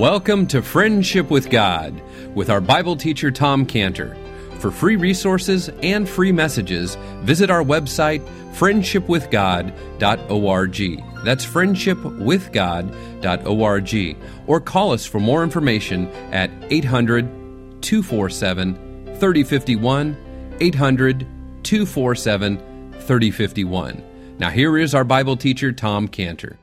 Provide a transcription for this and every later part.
Welcome to Friendship with God with our Bible teacher Tom Cantor. For free resources and free messages, visit our website friendshipwithgod.org. That's friendshipwithgod.org. Or call us for more information at 800 247 3051. 800 247 3051. Now, here is our Bible teacher, Tom Cantor.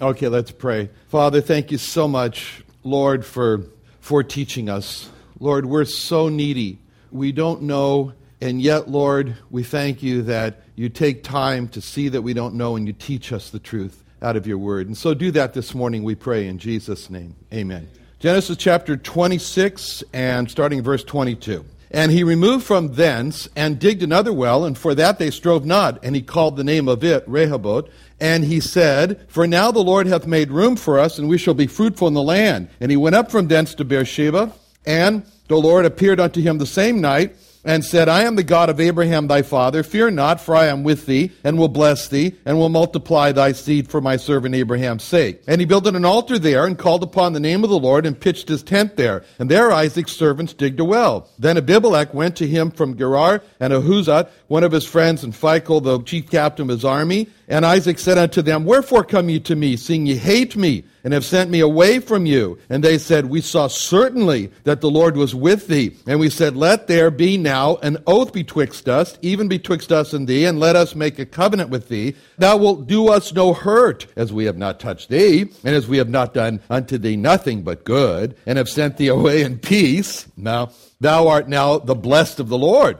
Okay, let's pray. Father, thank you so much, Lord, for, for teaching us. Lord, we're so needy. We don't know, and yet, Lord, we thank you that you take time to see that we don't know and you teach us the truth out of your word. And so do that this morning, we pray, in Jesus' name. Amen. Genesis chapter 26 and starting verse 22. And he removed from thence and digged another well, and for that they strove not. And he called the name of it Rehoboth. And he said, For now the Lord hath made room for us, and we shall be fruitful in the land. And he went up from thence to Beersheba, and the Lord appeared unto him the same night and said, I am the God of Abraham thy father. Fear not, for I am with thee, and will bless thee, and will multiply thy seed for my servant Abraham's sake. And he built an altar there, and called upon the name of the Lord, and pitched his tent there. And there Isaac's servants digged a well. Then Abimelech went to him from Gerar, and Ahuzat, one of his friends, and Phicol, the chief captain of his army. And Isaac said unto them, Wherefore come ye to me, seeing ye hate me? and have sent me away from you. And they said, We saw certainly that the Lord was with thee. And we said, Let there be now an oath betwixt us, even betwixt us and thee, and let us make a covenant with thee. Thou wilt do us no hurt, as we have not touched thee, and as we have not done unto thee nothing but good, and have sent thee away in peace. Now, thou art now the blessed of the Lord.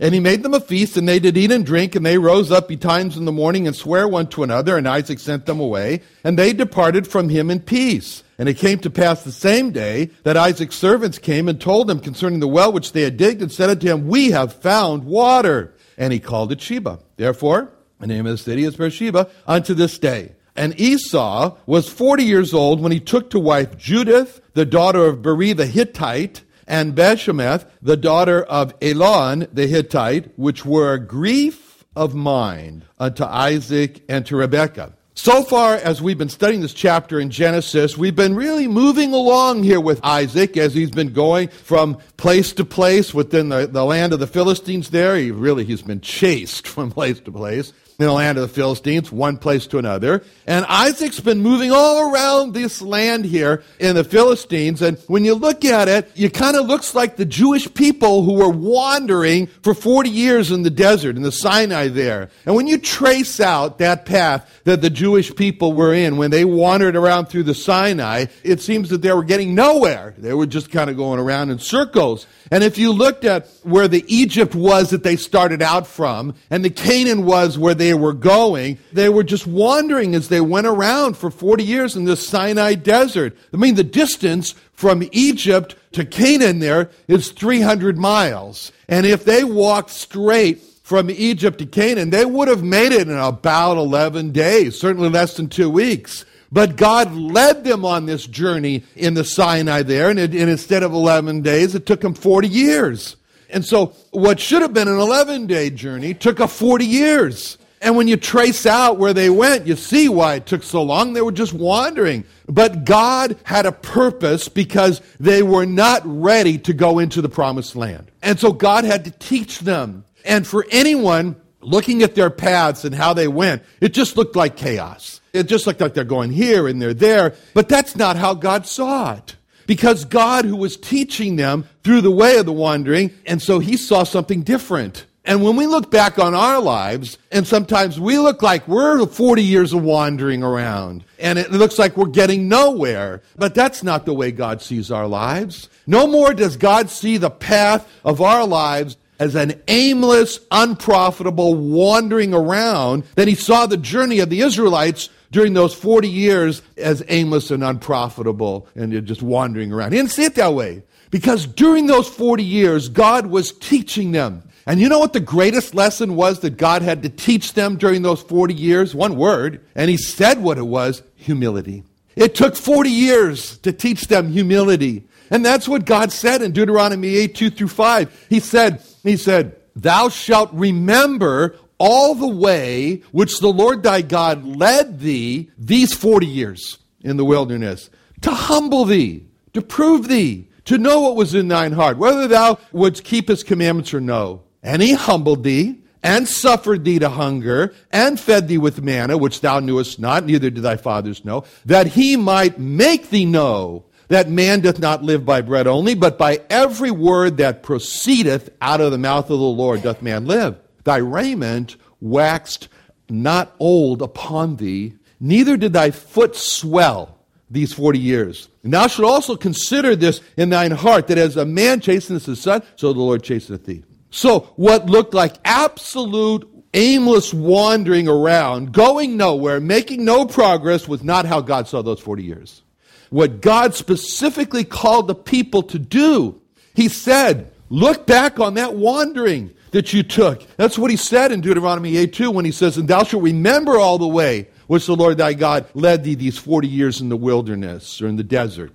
And he made them a feast, and they did eat and drink, and they rose up betimes in the morning and sware one to another, and Isaac sent them away, and they departed from him in peace. And it came to pass the same day that Isaac's servants came and told him concerning the well which they had digged, and said unto him, We have found water. And he called it Sheba. Therefore, the name of the city is Beersheba unto this day. And Esau was forty years old when he took to wife Judith, the daughter of Beeri the Hittite, and Bashemath, the daughter of Elon the Hittite, which were grief of mind unto Isaac and to Rebekah. So far, as we've been studying this chapter in Genesis, we've been really moving along here with Isaac as he's been going from place to place within the, the land of the Philistines there. He really, he's been chased from place to place in the land of the Philistines, one place to another. And Isaac's been moving all around this land here in the Philistines. And when you look at it, it kind of looks like the Jewish people who were wandering for 40 years in the desert, in the Sinai there. And when you trace out that path that the Jewish people were in when they wandered around through the Sinai, it seems that they were getting nowhere. They were just kind of going around in circles. And if you looked at where the Egypt was that they started out from, and the Canaan was where they were going, they were just wandering as they went around for 40 years in the Sinai desert. I mean, the distance from Egypt to Canaan there is 300 miles. And if they walked straight from Egypt to Canaan, they would have made it in about 11 days, certainly less than two weeks. But God led them on this journey in the Sinai there, and, it, and instead of 11 days, it took them 40 years. And so, what should have been an 11 day journey took a 40 years. And when you trace out where they went, you see why it took so long. They were just wandering. But God had a purpose because they were not ready to go into the promised land. And so God had to teach them. And for anyone looking at their paths and how they went, it just looked like chaos. It just looked like they're going here and they're there, but that's not how God saw it. Because God, who was teaching them through the way of the wandering, and so he saw something different. And when we look back on our lives, and sometimes we look like we're 40 years of wandering around, and it looks like we're getting nowhere. But that's not the way God sees our lives. No more does God see the path of our lives as an aimless, unprofitable wandering around than he saw the journey of the Israelites during those 40 years as aimless and unprofitable and you're just wandering around. He didn't see it that way because during those 40 years, God was teaching them. And you know what the greatest lesson was that God had to teach them during those 40 years? One word. And he said what it was humility. It took 40 years to teach them humility. And that's what God said in Deuteronomy 8, 2 through 5. He said, He said, Thou shalt remember all the way which the Lord thy God led thee these 40 years in the wilderness to humble thee to prove thee, to know what was in thine heart, whether thou wouldst keep his commandments or no. And he humbled thee, and suffered thee to hunger, and fed thee with manna, which thou knewest not, neither did thy fathers know, that he might make thee know that man doth not live by bread only, but by every word that proceedeth out of the mouth of the Lord doth man live. Thy raiment waxed not old upon thee, neither did thy foot swell these forty years. And thou shalt also consider this in thine heart, that as a man chasteneth his son, so the Lord chasteneth thee. So, what looked like absolute aimless wandering around, going nowhere, making no progress, was not how God saw those 40 years. What God specifically called the people to do, He said, Look back on that wandering that you took. That's what He said in Deuteronomy 8 2 when He says, And thou shalt remember all the way which the Lord thy God led thee these 40 years in the wilderness or in the desert.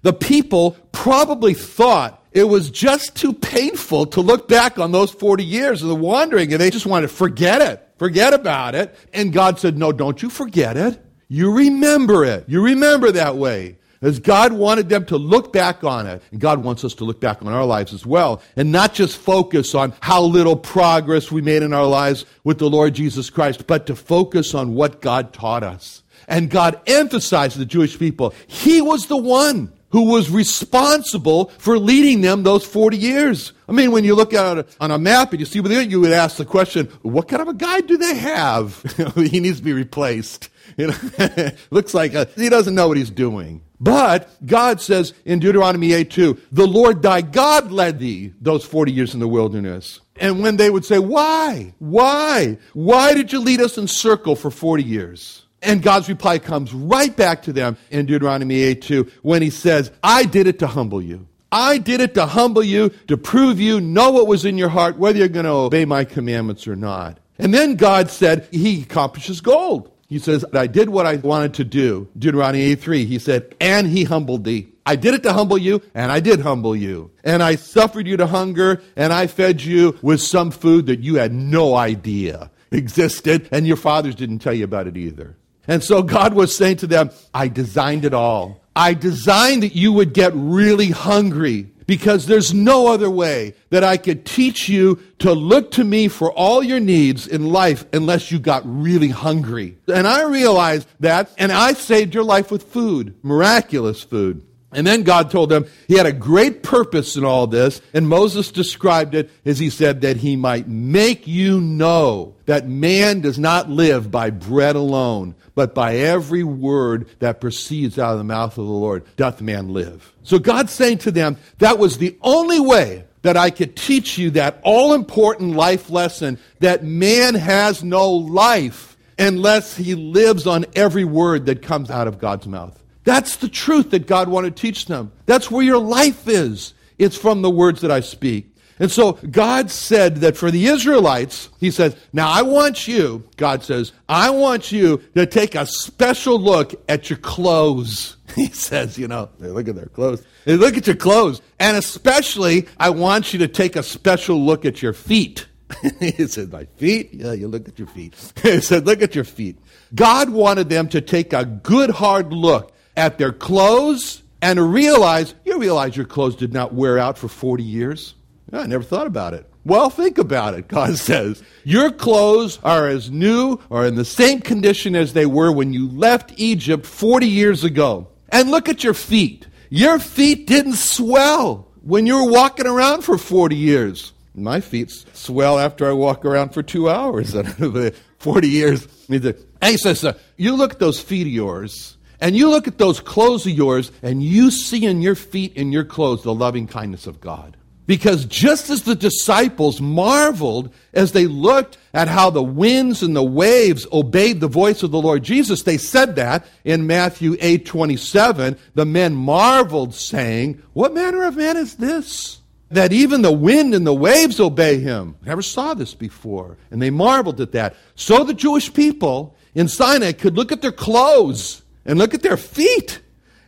The people probably thought it was just too painful to look back on those 40 years of the wandering and they just wanted to forget it, forget about it. And God said, No, don't you forget it. You remember it. You remember that way. As God wanted them to look back on it. And God wants us to look back on our lives as well. And not just focus on how little progress we made in our lives with the Lord Jesus Christ, but to focus on what God taught us. And God emphasized the Jewish people. He was the one who was responsible for leading them those 40 years. I mean, when you look at it on a map and you see where they you would ask the question, what kind of a guy do they have? he needs to be replaced. You know, looks like a, he doesn't know what he's doing. But God says in Deuteronomy 8 2, the Lord thy God led thee those 40 years in the wilderness. And when they would say, Why? Why? Why did you lead us in circle for 40 years? And God's reply comes right back to them in Deuteronomy 8 2 when he says, I did it to humble you. I did it to humble you, to prove you know what was in your heart, whether you're going to obey my commandments or not. And then God said, He accomplishes gold. He says, I did what I wanted to do. Deuteronomy 8 3, he said, and he humbled thee. I did it to humble you, and I did humble you. And I suffered you to hunger, and I fed you with some food that you had no idea existed, and your fathers didn't tell you about it either. And so God was saying to them, I designed it all. I designed that you would get really hungry because there's no other way that I could teach you to look to me for all your needs in life unless you got really hungry. And I realized that, and I saved your life with food, miraculous food. And then God told them he had a great purpose in all this, and Moses described it as he said that he might make you know that man does not live by bread alone, but by every word that proceeds out of the mouth of the Lord doth man live. So God's saying to them, that was the only way that I could teach you that all important life lesson that man has no life unless he lives on every word that comes out of God's mouth. That's the truth that God wanted to teach them. That's where your life is. It's from the words that I speak. And so God said that for the Israelites, He says, Now I want you, God says, I want you to take a special look at your clothes. He says, You know, they look at their clothes. They look at your clothes. And especially, I want you to take a special look at your feet. he said, My feet? Yeah, you look at your feet. he said, Look at your feet. God wanted them to take a good hard look at their clothes and realize, you realize your clothes did not wear out for 40 years? Yeah, I never thought about it. Well, think about it, God says. Your clothes are as new or in the same condition as they were when you left Egypt 40 years ago. And look at your feet. Your feet didn't swell when you were walking around for 40 years. My feet swell after I walk around for two hours. 40 years. And he says, You look at those feet of yours and you look at those clothes of yours and you see in your feet in your clothes the loving kindness of God. Because just as the disciples marveled as they looked at how the winds and the waves obeyed the voice of the Lord Jesus, they said that in Matthew 8 27. The men marveled, saying, What manner of man is this? That even the wind and the waves obey him. Never saw this before. And they marveled at that. So the Jewish people in Sinai could look at their clothes and look at their feet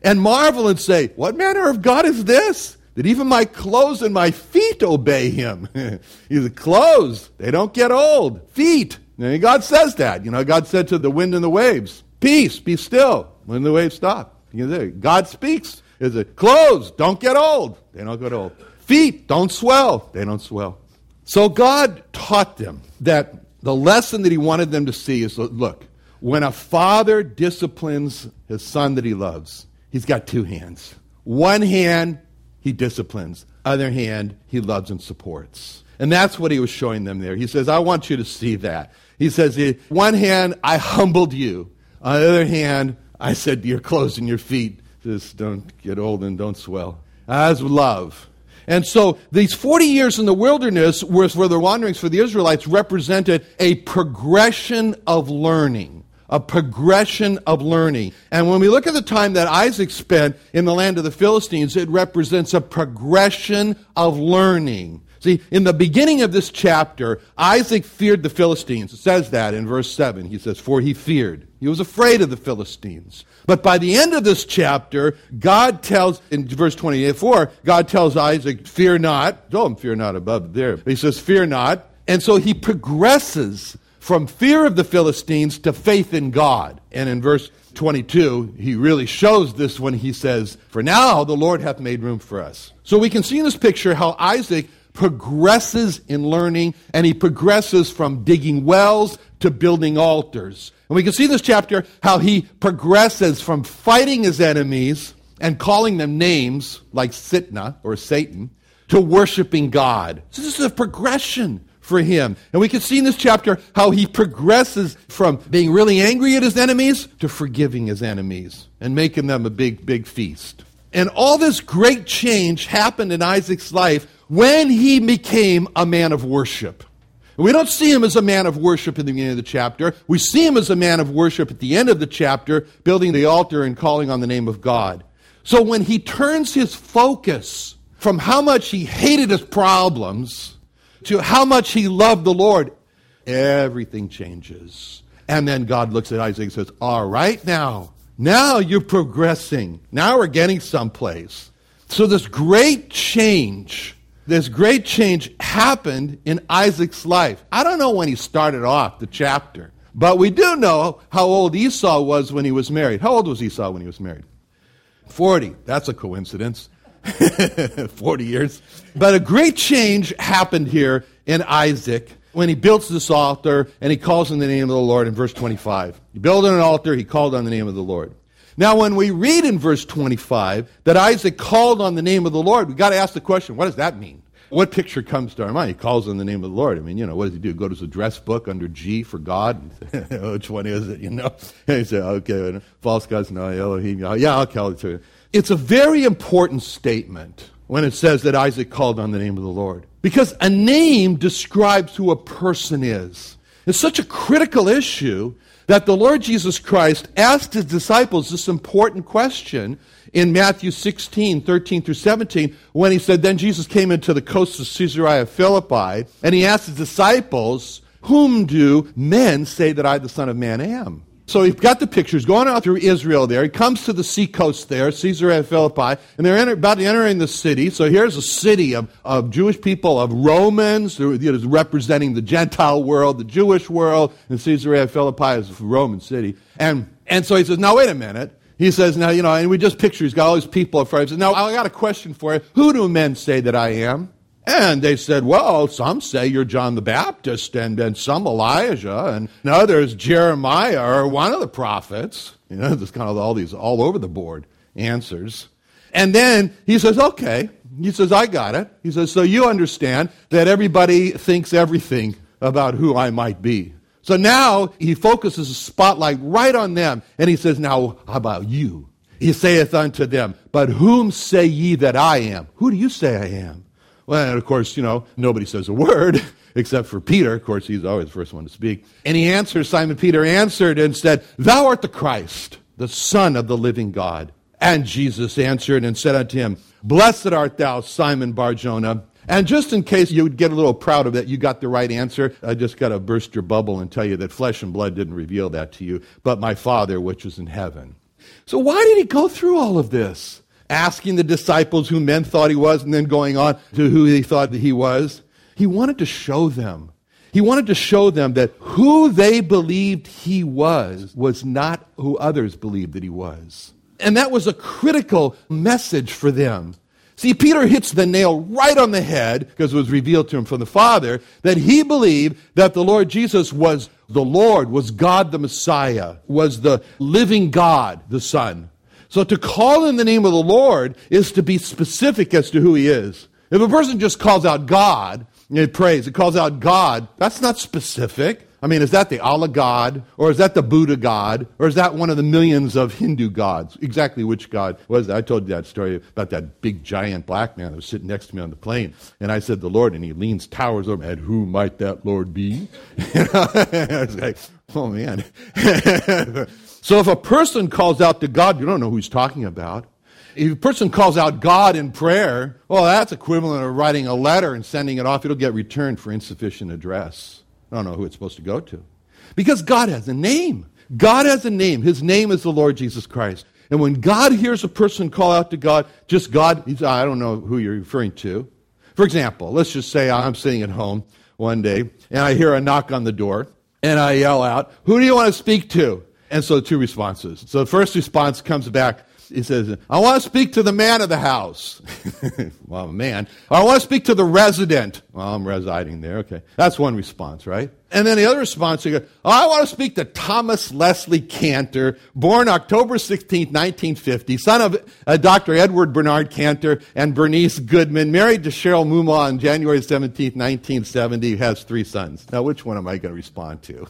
and marvel and say, What manner of God is this? That even my clothes and my feet obey him. He's clothes, they don't get old. Feet. And God says that. You know, God said to the wind and the waves, Peace, be still. When the waves stop. God speaks. Is it clothes? Don't get old. They don't get old. Feet don't swell. They don't swell. So God taught them that the lesson that He wanted them to see is look, when a father disciplines his son that he loves, he's got two hands. One hand, he disciplines. Other hand, he loves and supports. And that's what he was showing them there. He says, I want you to see that. He says, eh, one hand, I humbled you. On the other hand, I said to your clothes and your feet, just don't get old and don't swell. As love. And so these 40 years in the wilderness, where the wanderings for the Israelites represented a progression of learning a progression of learning. And when we look at the time that Isaac spent in the land of the Philistines, it represents a progression of learning. See, in the beginning of this chapter, Isaac feared the Philistines. It says that in verse 7. He says, For he feared. He was afraid of the Philistines. But by the end of this chapter, God tells, in verse 24, God tells Isaac, Fear not. Don't Fear not above there. But he says, Fear not. And so he progresses from fear of the Philistines to faith in God. And in verse 22, he really shows this when he says, For now the Lord hath made room for us. So we can see in this picture how Isaac progresses in learning and he progresses from digging wells to building altars. And we can see in this chapter how he progresses from fighting his enemies and calling them names like Sitna or Satan to worshiping God. So this is a progression for him. And we can see in this chapter how he progresses from being really angry at his enemies to forgiving his enemies and making them a big, big feast. And all this great change happened in Isaac's life when he became a man of worship. We don't see him as a man of worship in the beginning of the chapter. We see him as a man of worship at the end of the chapter, building the altar and calling on the name of God. So when he turns his focus from how much he hated his problems to how much he loved the Lord, everything changes. And then God looks at Isaac and says, All right, now, now you're progressing. Now we're getting someplace. So this great change, this great change happened in Isaac's life. I don't know when he started off the chapter, but we do know how old Esau was when he was married. How old was Esau when he was married? 40. That's a coincidence. 40 years. But a great change happened here in Isaac when he builds this altar and he calls on the name of the Lord in verse 25. He built an altar, he called on the name of the Lord. Now, when we read in verse 25 that Isaac called on the name of the Lord, we've got to ask the question what does that mean? What picture comes to our mind? He calls on the name of the Lord. I mean, you know, what does he do? Go to his address book under G for God? Which one is it, you know? And he said, okay, false gods, no, Elohim, yeah, I'll call it to you. It's a very important statement when it says that Isaac called on the name of the Lord. Because a name describes who a person is. It's such a critical issue that the Lord Jesus Christ asked his disciples this important question in Matthew 16, 13 through 17, when he said, Then Jesus came into the coast of Caesarea Philippi, and he asked his disciples, Whom do men say that I, the Son of Man, am? So he's got the pictures going out through Israel there. He comes to the seacoast there, Caesarea Philippi, and they're enter, about to entering the city. So here's a city of, of Jewish people, of Romans, who is representing the Gentile world, the Jewish world, and Caesarea Philippi is a Roman city. And, and so he says, now wait a minute. He says, now, you know, and we just picture, he's got all these people in front of him. Now I got a question for you. Who do men say that I am? And they said, well, some say you're John the Baptist, and then some Elijah, and others Jeremiah or one of the prophets. You know, there's kind of all these all over the board answers. And then he says, okay. He says, I got it. He says, so you understand that everybody thinks everything about who I might be. So now he focuses a spotlight right on them, and he says, now how about you? He saith unto them, but whom say ye that I am? Who do you say I am? Well, and of course, you know, nobody says a word except for Peter. Of course, he's always the first one to speak. And he answers, Simon Peter answered and said, Thou art the Christ, the Son of the living God. And Jesus answered and said unto him, Blessed art thou, Simon Barjona. And just in case you would get a little proud of that, you got the right answer, I just got to burst your bubble and tell you that flesh and blood didn't reveal that to you, but my Father which is in heaven. So why did he go through all of this? Asking the disciples who men thought he was, and then going on to who they thought that he was. He wanted to show them. He wanted to show them that who they believed he was was not who others believed that he was. And that was a critical message for them. See, Peter hits the nail right on the head because it was revealed to him from the Father that he believed that the Lord Jesus was the Lord, was God the Messiah, was the living God, the Son. So to call in the name of the Lord is to be specific as to who he is. If a person just calls out God, and it prays, it calls out God, that's not specific. I mean, is that the Allah God? Or is that the Buddha God? Or is that one of the millions of Hindu gods? Exactly which God was that? I told you that story about that big giant black man that was sitting next to me on the plane. And I said, the Lord, and he leans, towers over, and who might that Lord be? I was like, oh man. so if a person calls out to God, you don't know who he's talking about. If a person calls out God in prayer, well, that's equivalent of writing a letter and sending it off. It'll get returned for insufficient address. I don't know who it's supposed to go to. Because God has a name. God has a name. His name is the Lord Jesus Christ. And when God hears a person call out to God, just God, I don't know who you're referring to. For example, let's just say I'm sitting at home one day and I hear a knock on the door and I yell out, Who do you want to speak to? And so two responses. So the first response comes back, he says, I want to speak to the man of the house. well, man. I want to speak to the resident. Well, I'm residing there. Okay. That's one response, right? And then the other response, you go, oh, I want to speak to Thomas Leslie Cantor, born October 16, 1950, son of uh, Dr. Edward Bernard Cantor and Bernice Goodman, married to Cheryl Muma on January 17, 1970, has three sons. Now, which one am I going to respond to?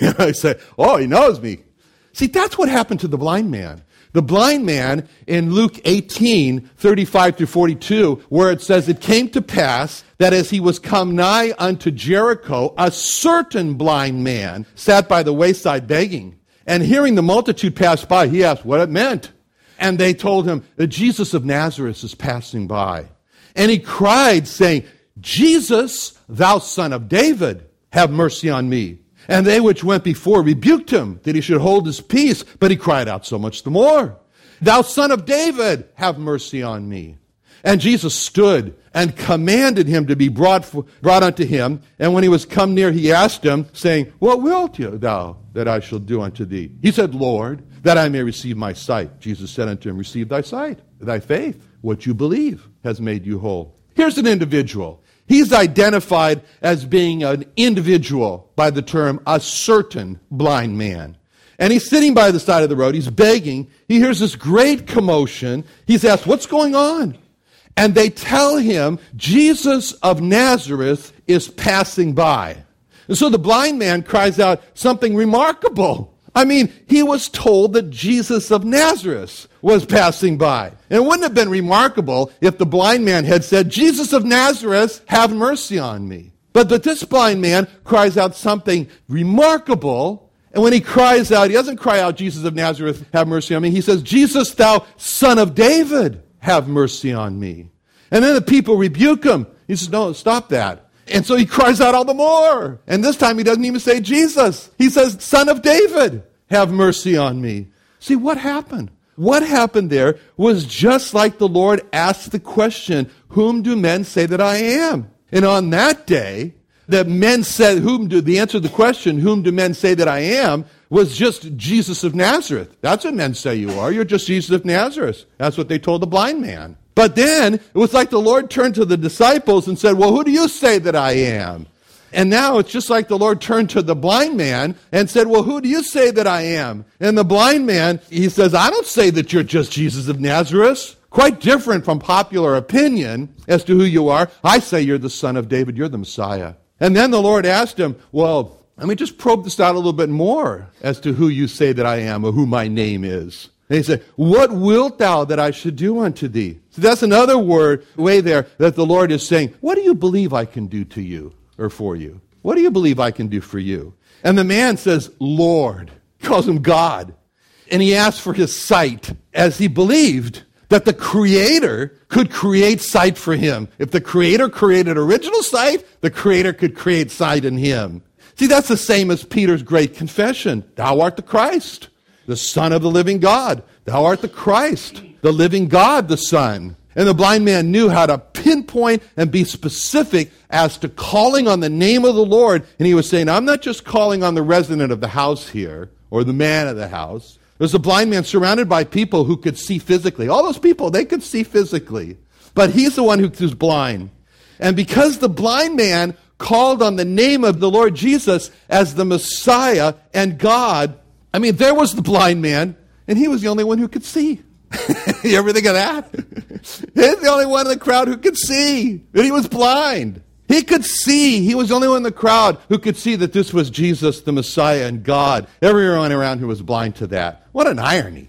I say, oh, he knows me. See, that's what happened to the blind man. The blind man in Luke 18, 35 through 42, where it says, It came to pass that as he was come nigh unto Jericho, a certain blind man sat by the wayside begging. And hearing the multitude pass by, he asked what it meant. And they told him that Jesus of Nazareth is passing by. And he cried, saying, Jesus, thou son of David, have mercy on me. And they which went before rebuked him that he should hold his peace, but he cried out so much the more. Thou son of David, have mercy on me. And Jesus stood and commanded him to be brought, brought unto him. And when he was come near, he asked him, saying, What wilt thou that I shall do unto thee? He said, Lord, that I may receive my sight. Jesus said unto him, Receive thy sight. Thy faith, what you believe, has made you whole. Here's an individual. He's identified as being an individual by the term a certain blind man. And he's sitting by the side of the road. He's begging. He hears this great commotion. He's asked, What's going on? And they tell him, Jesus of Nazareth is passing by. And so the blind man cries out something remarkable. I mean, he was told that Jesus of Nazareth was passing by. And it wouldn't have been remarkable if the blind man had said, Jesus of Nazareth, have mercy on me. But that this blind man cries out something remarkable. And when he cries out, he doesn't cry out, Jesus of Nazareth, have mercy on me. He says, Jesus, thou son of David, have mercy on me. And then the people rebuke him. He says, no, stop that. And so he cries out all the more. And this time he doesn't even say Jesus. He says, Son of David, have mercy on me. See, what happened? What happened there was just like the Lord asked the question, Whom do men say that I am? And on that day, that men said, Whom do the answer to the question, Whom do men say that I am? was just Jesus of Nazareth. That's what men say you are. You're just Jesus of Nazareth. That's what they told the blind man. But then it was like the Lord turned to the disciples and said, Well, who do you say that I am? And now it's just like the Lord turned to the blind man and said, Well, who do you say that I am? And the blind man, he says, I don't say that you're just Jesus of Nazareth. Quite different from popular opinion as to who you are. I say you're the son of David, you're the Messiah. And then the Lord asked him, Well, let me just probe this out a little bit more as to who you say that I am or who my name is. And he said, What wilt thou that I should do unto thee? So that's another word, way there, that the Lord is saying, What do you believe I can do to you or for you? What do you believe I can do for you? And the man says, Lord, calls him God. And he asks for his sight as he believed that the Creator could create sight for him. If the Creator created original sight, the Creator could create sight in him. See, that's the same as Peter's great confession Thou art the Christ the Son of the living God. Thou art the Christ, the living God, the Son. And the blind man knew how to pinpoint and be specific as to calling on the name of the Lord. And he was saying, I'm not just calling on the resident of the house here or the man of the house, There's a blind man surrounded by people who could see physically. All those people, they could see physically. But he's the one who's blind. And because the blind man called on the name of the Lord Jesus as the Messiah and God, I mean, there was the blind man, and he was the only one who could see. you ever think of that? He's the only one in the crowd who could see, and he was blind. He could see. He was the only one in the crowd who could see that this was Jesus, the Messiah, and God. Everyone around who was blind to that. What an irony.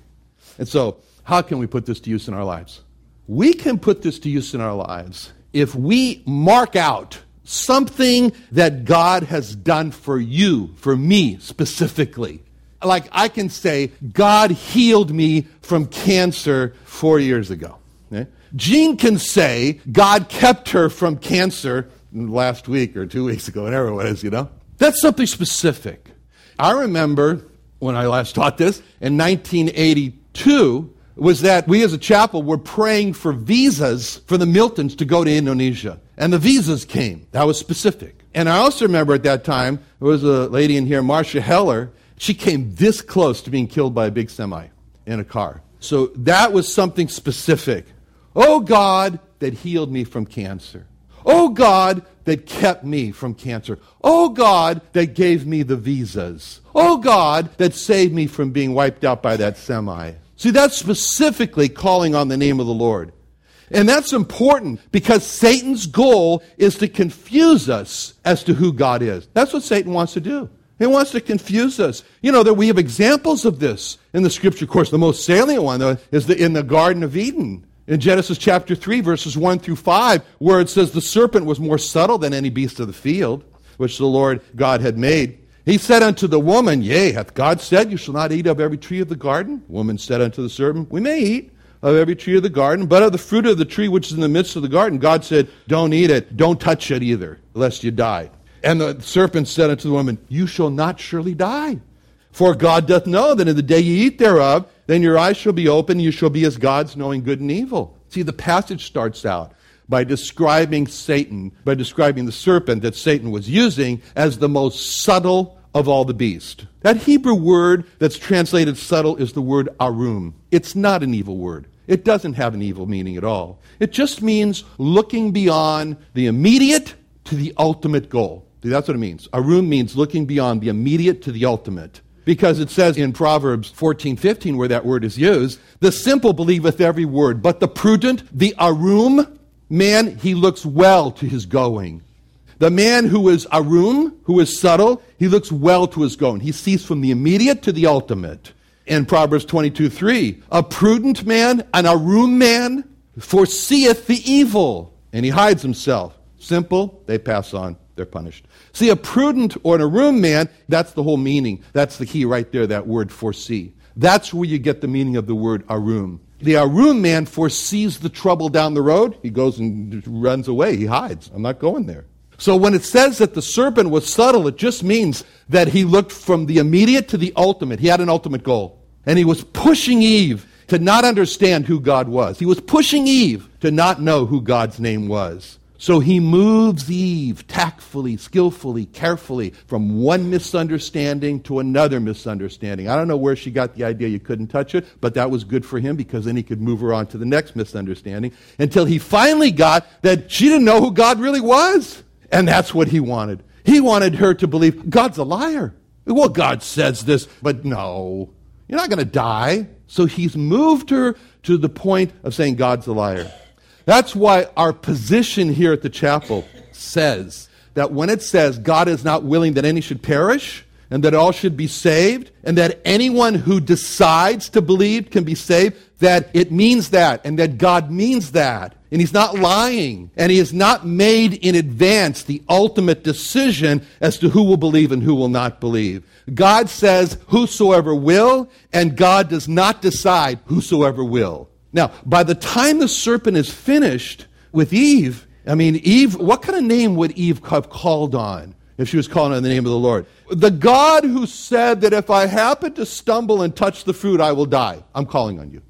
And so, how can we put this to use in our lives? We can put this to use in our lives if we mark out something that God has done for you, for me specifically like I can say, God healed me from cancer four years ago. Okay? Jean can say, God kept her from cancer last week or two weeks ago, whatever it is, you know? That's something specific. I remember when I last taught this in 1982 was that we as a chapel were praying for visas for the Miltons to go to Indonesia. And the visas came. That was specific. And I also remember at that time, there was a lady in here, Marcia Heller, she came this close to being killed by a big semi in a car. So that was something specific. Oh God, that healed me from cancer. Oh God, that kept me from cancer. Oh God, that gave me the visas. Oh God, that saved me from being wiped out by that semi. See, that's specifically calling on the name of the Lord. And that's important because Satan's goal is to confuse us as to who God is. That's what Satan wants to do. He wants to confuse us. You know, that we have examples of this in the scripture. Of course, the most salient one is the, in the Garden of Eden. In Genesis chapter 3, verses 1 through 5, where it says the serpent was more subtle than any beast of the field, which the Lord God had made. He said unto the woman, Yea, hath God said, You shall not eat of every tree of the garden? The woman said unto the serpent, We may eat of every tree of the garden, but of the fruit of the tree which is in the midst of the garden, God said, Don't eat it, don't touch it either, lest you die. And the serpent said unto the woman, You shall not surely die. For God doth know that in the day ye eat thereof, then your eyes shall be open, and you shall be as gods, knowing good and evil. See, the passage starts out by describing Satan, by describing the serpent that Satan was using as the most subtle of all the beasts. That Hebrew word that's translated subtle is the word arum. It's not an evil word. It doesn't have an evil meaning at all. It just means looking beyond the immediate to the ultimate goal. That's what it means. Arum means looking beyond the immediate to the ultimate. Because it says in Proverbs 14, 15, where that word is used, the simple believeth every word, but the prudent, the arum, man, he looks well to his going. The man who is arum, who is subtle, he looks well to his going. He sees from the immediate to the ultimate. In Proverbs 22, 3, a prudent man, an arum man, foreseeth the evil, and he hides himself. Simple, they pass on they're punished. See, a prudent or an arum man, that's the whole meaning. That's the key right there, that word foresee. That's where you get the meaning of the word arum. The arum man foresees the trouble down the road. He goes and runs away. He hides. I'm not going there. So when it says that the serpent was subtle, it just means that he looked from the immediate to the ultimate. He had an ultimate goal. And he was pushing Eve to not understand who God was. He was pushing Eve to not know who God's name was. So he moves Eve tactfully, skillfully, carefully from one misunderstanding to another misunderstanding. I don't know where she got the idea you couldn't touch it, but that was good for him because then he could move her on to the next misunderstanding until he finally got that she didn't know who God really was. And that's what he wanted. He wanted her to believe God's a liar. Well, God says this, but no, you're not going to die. So he's moved her to the point of saying God's a liar. That's why our position here at the chapel says that when it says God is not willing that any should perish and that all should be saved and that anyone who decides to believe can be saved, that it means that and that God means that. And he's not lying. And he has not made in advance the ultimate decision as to who will believe and who will not believe. God says, whosoever will, and God does not decide whosoever will. Now, by the time the serpent is finished with Eve, I mean, Eve, what kind of name would Eve have called on if she was calling on the name of the Lord? The God who said that if I happen to stumble and touch the fruit, I will die. I'm calling on you.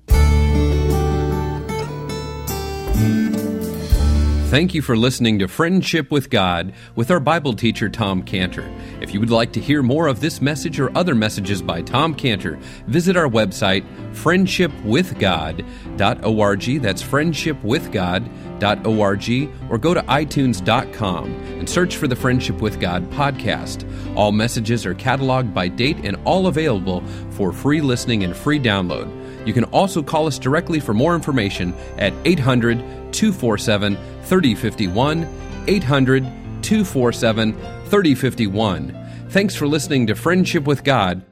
Thank you for listening to Friendship with God with our Bible teacher, Tom Cantor. If you would like to hear more of this message or other messages by Tom Cantor, visit our website, friendshipwithgod.org. That's friendshipwithgod.org, or go to itunes.com and search for the Friendship with God podcast. All messages are cataloged by date and all available for free listening and free download. You can also call us directly for more information at 800 247 3051. 800 247 3051. Thanks for listening to Friendship with God.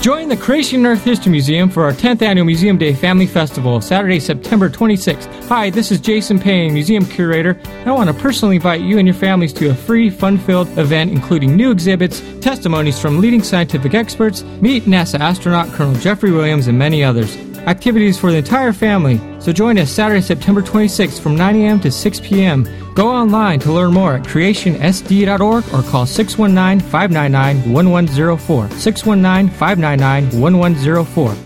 Join the Creation Earth History Museum for our 10th annual Museum Day Family Festival, Saturday, September 26th. Hi, this is Jason Payne, Museum Curator. I want to personally invite you and your families to a free, fun filled event including new exhibits, testimonies from leading scientific experts, meet NASA astronaut Colonel Jeffrey Williams, and many others. Activities for the entire family, so join us Saturday, September 26th from 9 a.m. to 6 p.m. Go online to learn more at creationsd.org or call 619 599 1104. 619 599 1104.